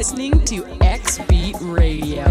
Listening to X Beat Radio.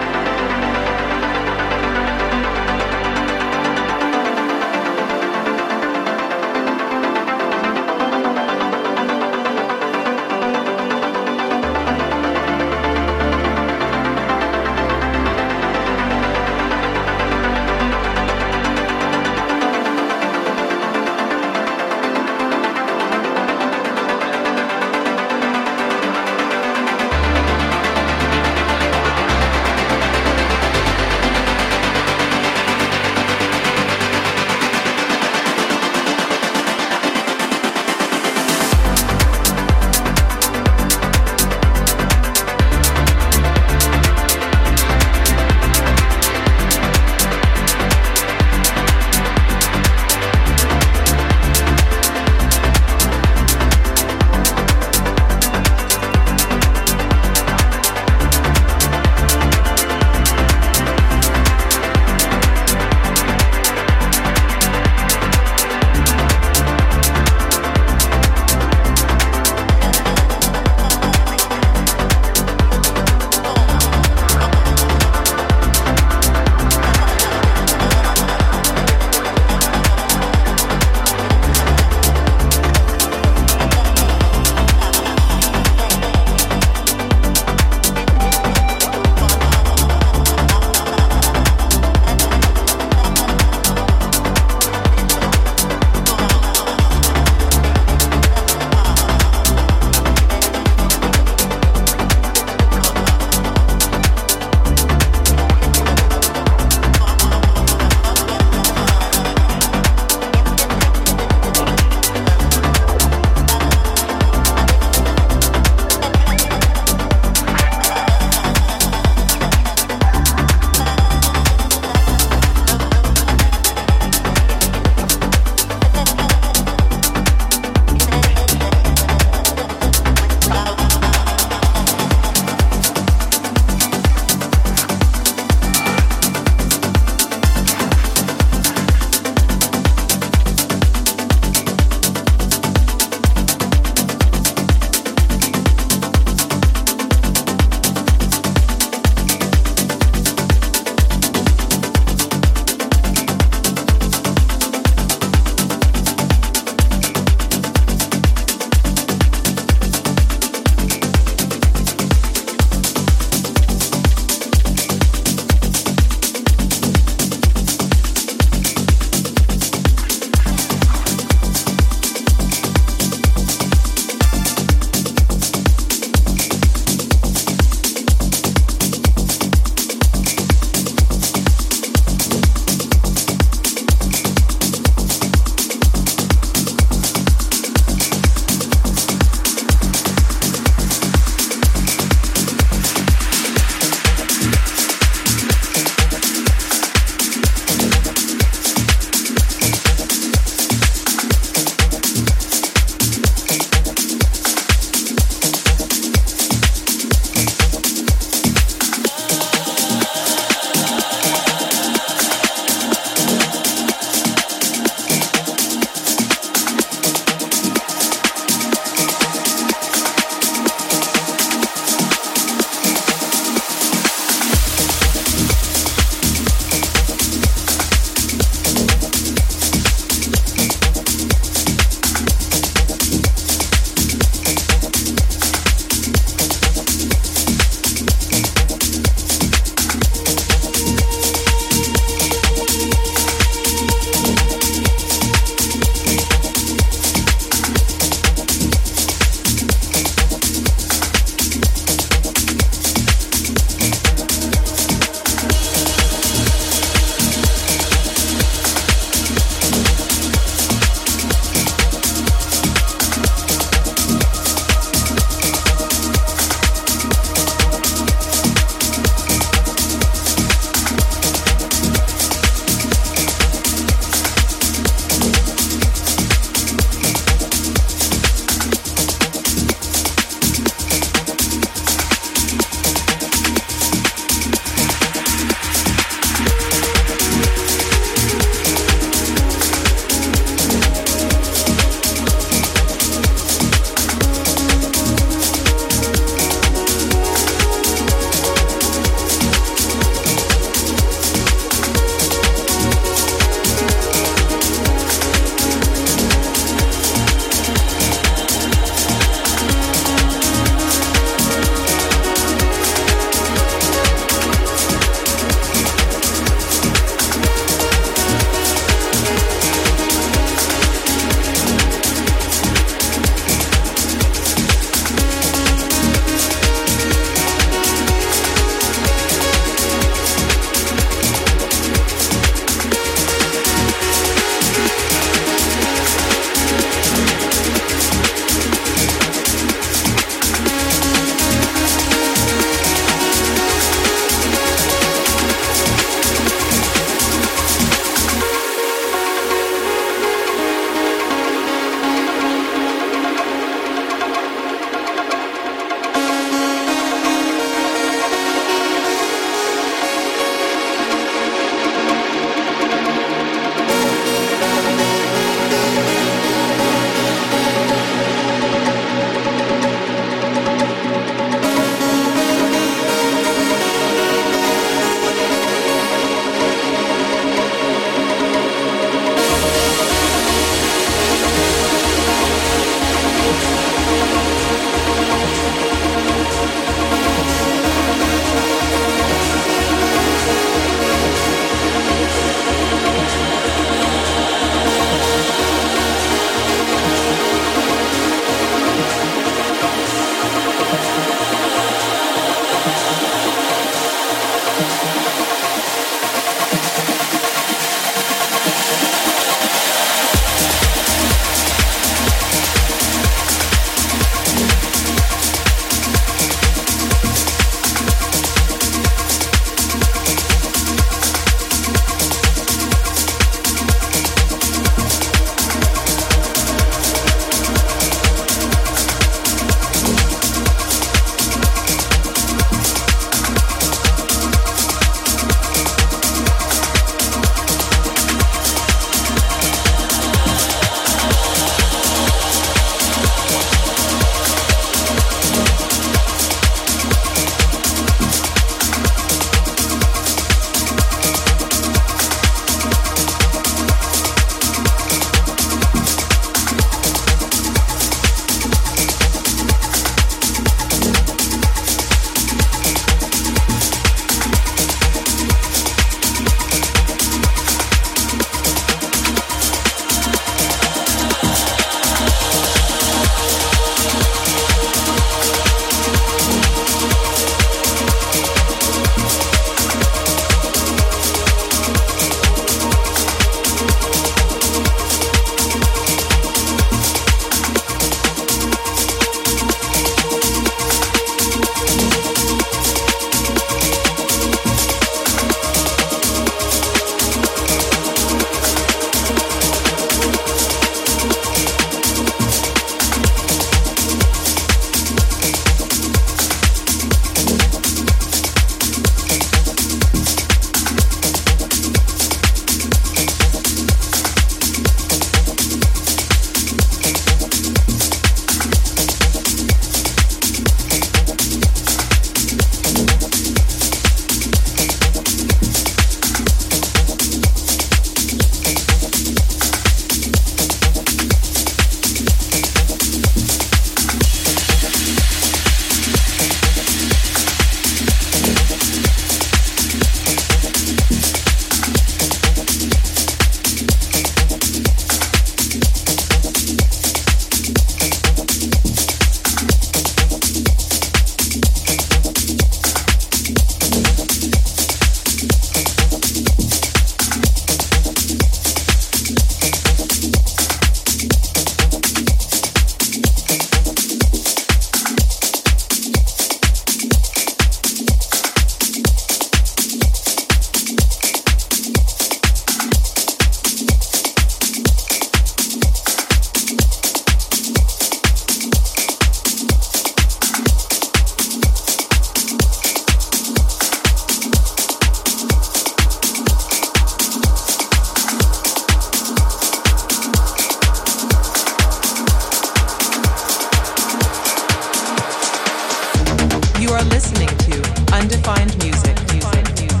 You are listening to Undefined Music. music.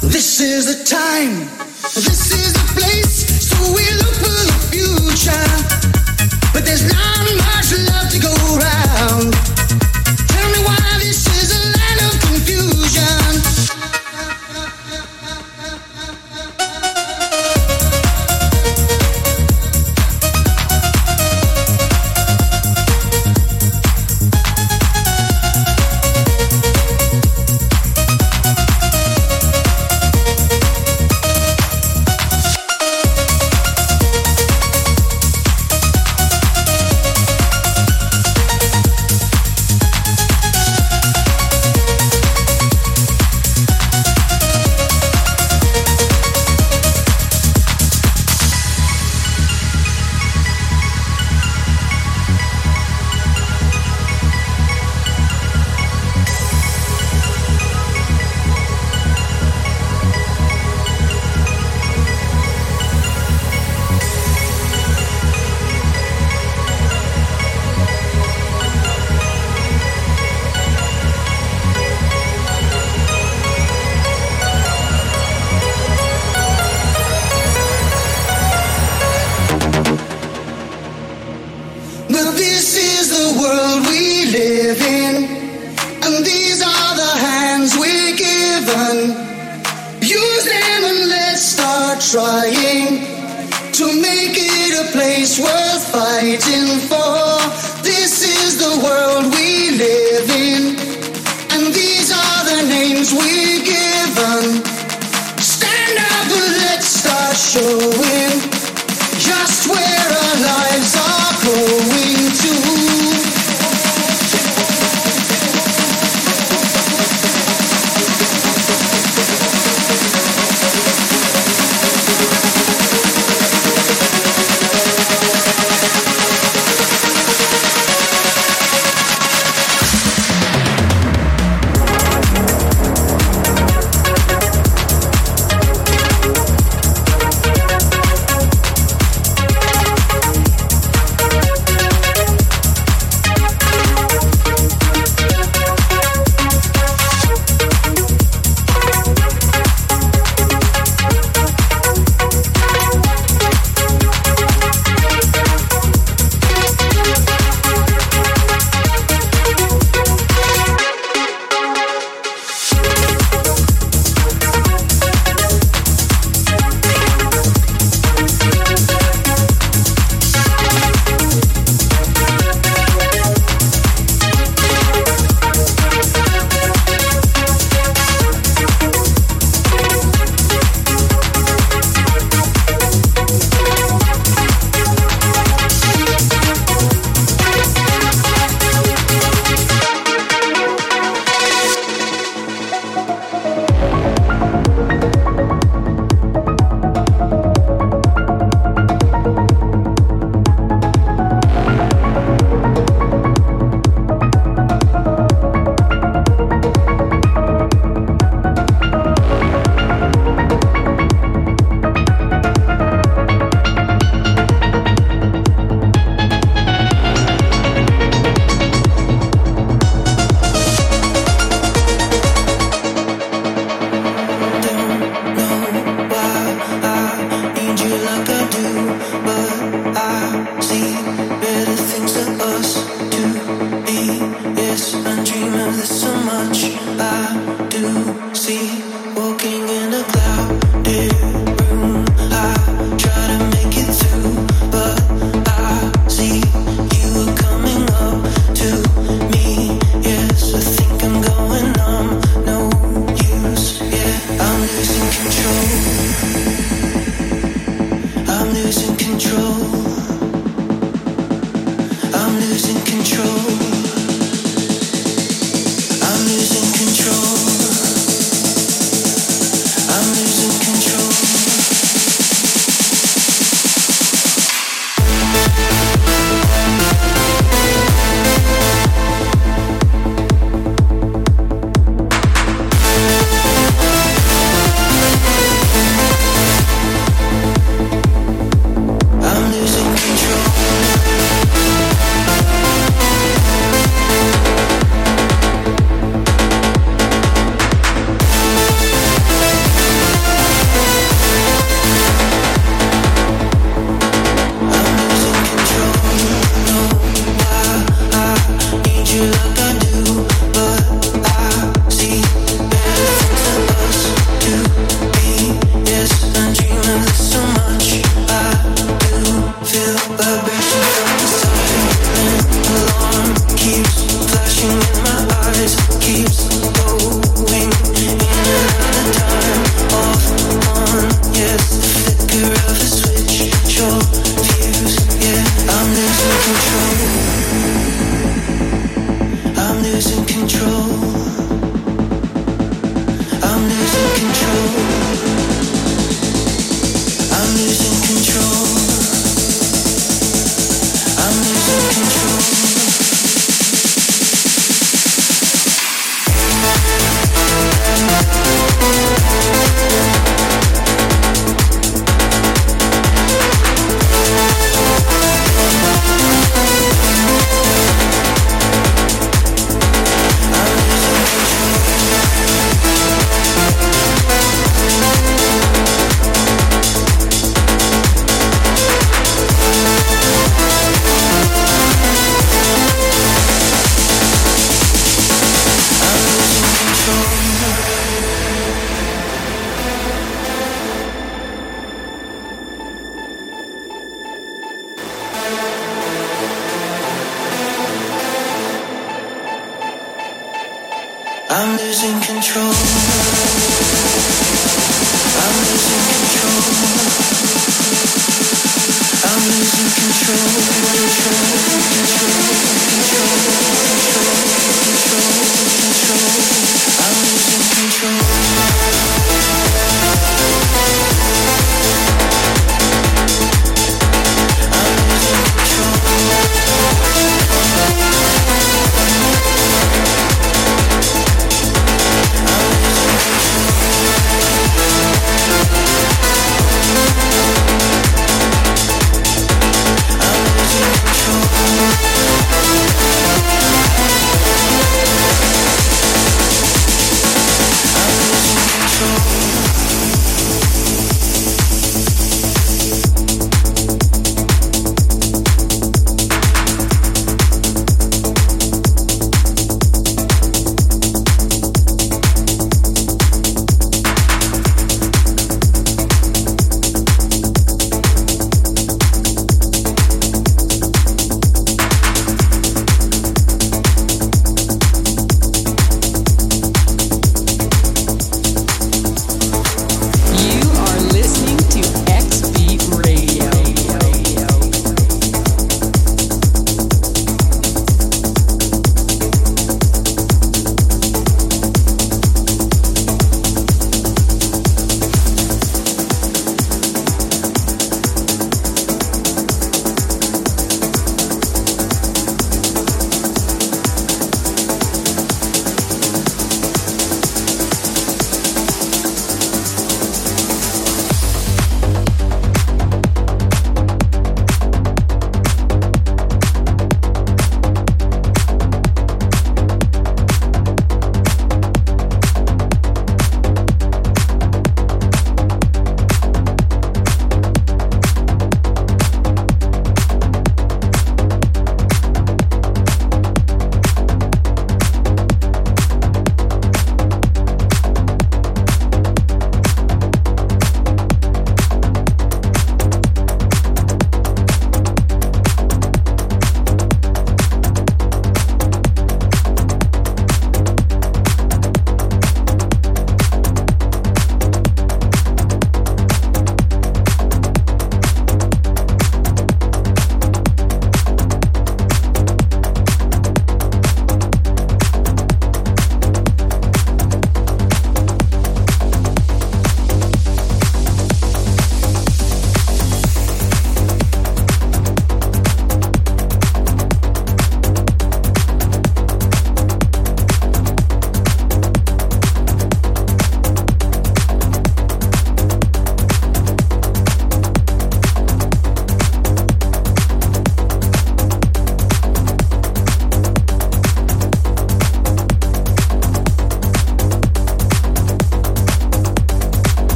This is the time. This is show.